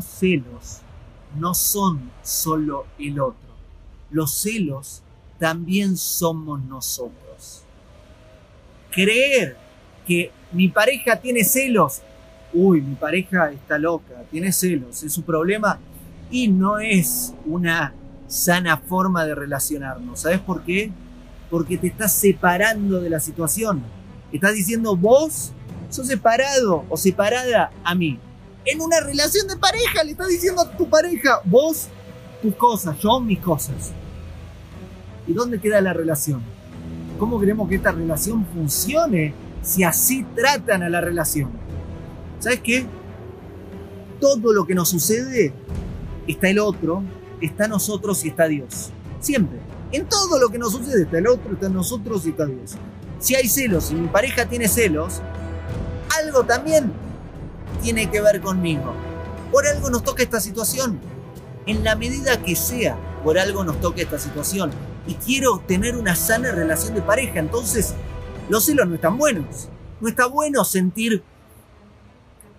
celos no son solo el otro. Los celos también somos nosotros. Creer que mi pareja tiene celos, uy, mi pareja está loca, tiene celos, es su problema, y no es una sana forma de relacionarnos. ¿Sabes por qué? Porque te estás separando de la situación. Estás diciendo, vos sos separado o separada a mí. En una relación de pareja le estás diciendo a tu pareja, vos tus cosas, yo mis cosas. ¿Y dónde queda la relación? ¿Cómo queremos que esta relación funcione si así tratan a la relación? ¿Sabes qué? Todo lo que nos sucede está el otro, está nosotros y está Dios. Siempre. En todo lo que nos sucede está el otro, está nosotros y está Dios. Si hay celos, si mi pareja tiene celos, algo también tiene que ver conmigo. Por algo nos toca esta situación. En la medida que sea, por algo nos toca esta situación. Y quiero tener una sana relación de pareja. Entonces, los celos no están buenos. No está bueno sentir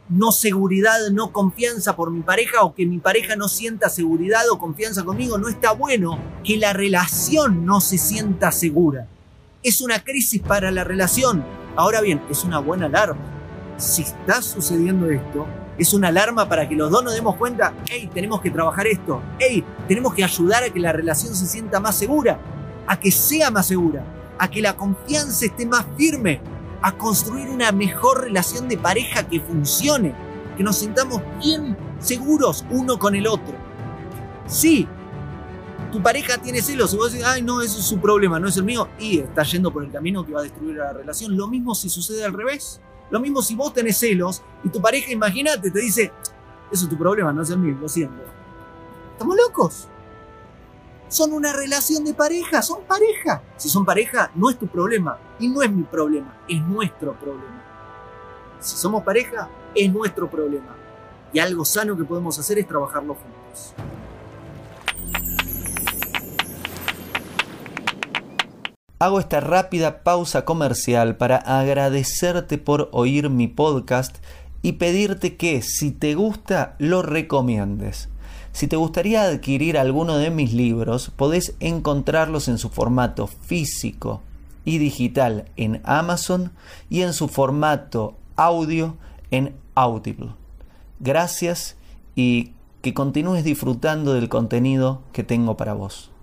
no seguridad, no confianza por mi pareja o que mi pareja no sienta seguridad o confianza conmigo. No está bueno que la relación no se sienta segura. Es una crisis para la relación. Ahora bien, es una buena alarma si está sucediendo esto, es una alarma para que los dos nos demos cuenta, hey, tenemos que trabajar esto, hey, tenemos que ayudar a que la relación se sienta más segura, a que sea más segura, a que la confianza esté más firme, a construir una mejor relación de pareja que funcione, que nos sintamos bien seguros uno con el otro. Sí, tu pareja tiene celos y vos decís, ay, no, eso es su problema, no es el mío, y está yendo por el camino que va a destruir la relación. Lo mismo si sucede al revés. Lo mismo si vos tenés celos y tu pareja, imagínate, te dice, eso es tu problema, no es el mío, lo siento. ¿Estamos locos? Son una relación de pareja, son pareja. Si son pareja, no es tu problema y no es mi problema, es nuestro problema. Si somos pareja, es nuestro problema. Y algo sano que podemos hacer es trabajarlo juntos. Hago esta rápida pausa comercial para agradecerte por oír mi podcast y pedirte que si te gusta lo recomiendes. Si te gustaría adquirir alguno de mis libros, podés encontrarlos en su formato físico y digital en Amazon y en su formato audio en Audible. Gracias y que continúes disfrutando del contenido que tengo para vos.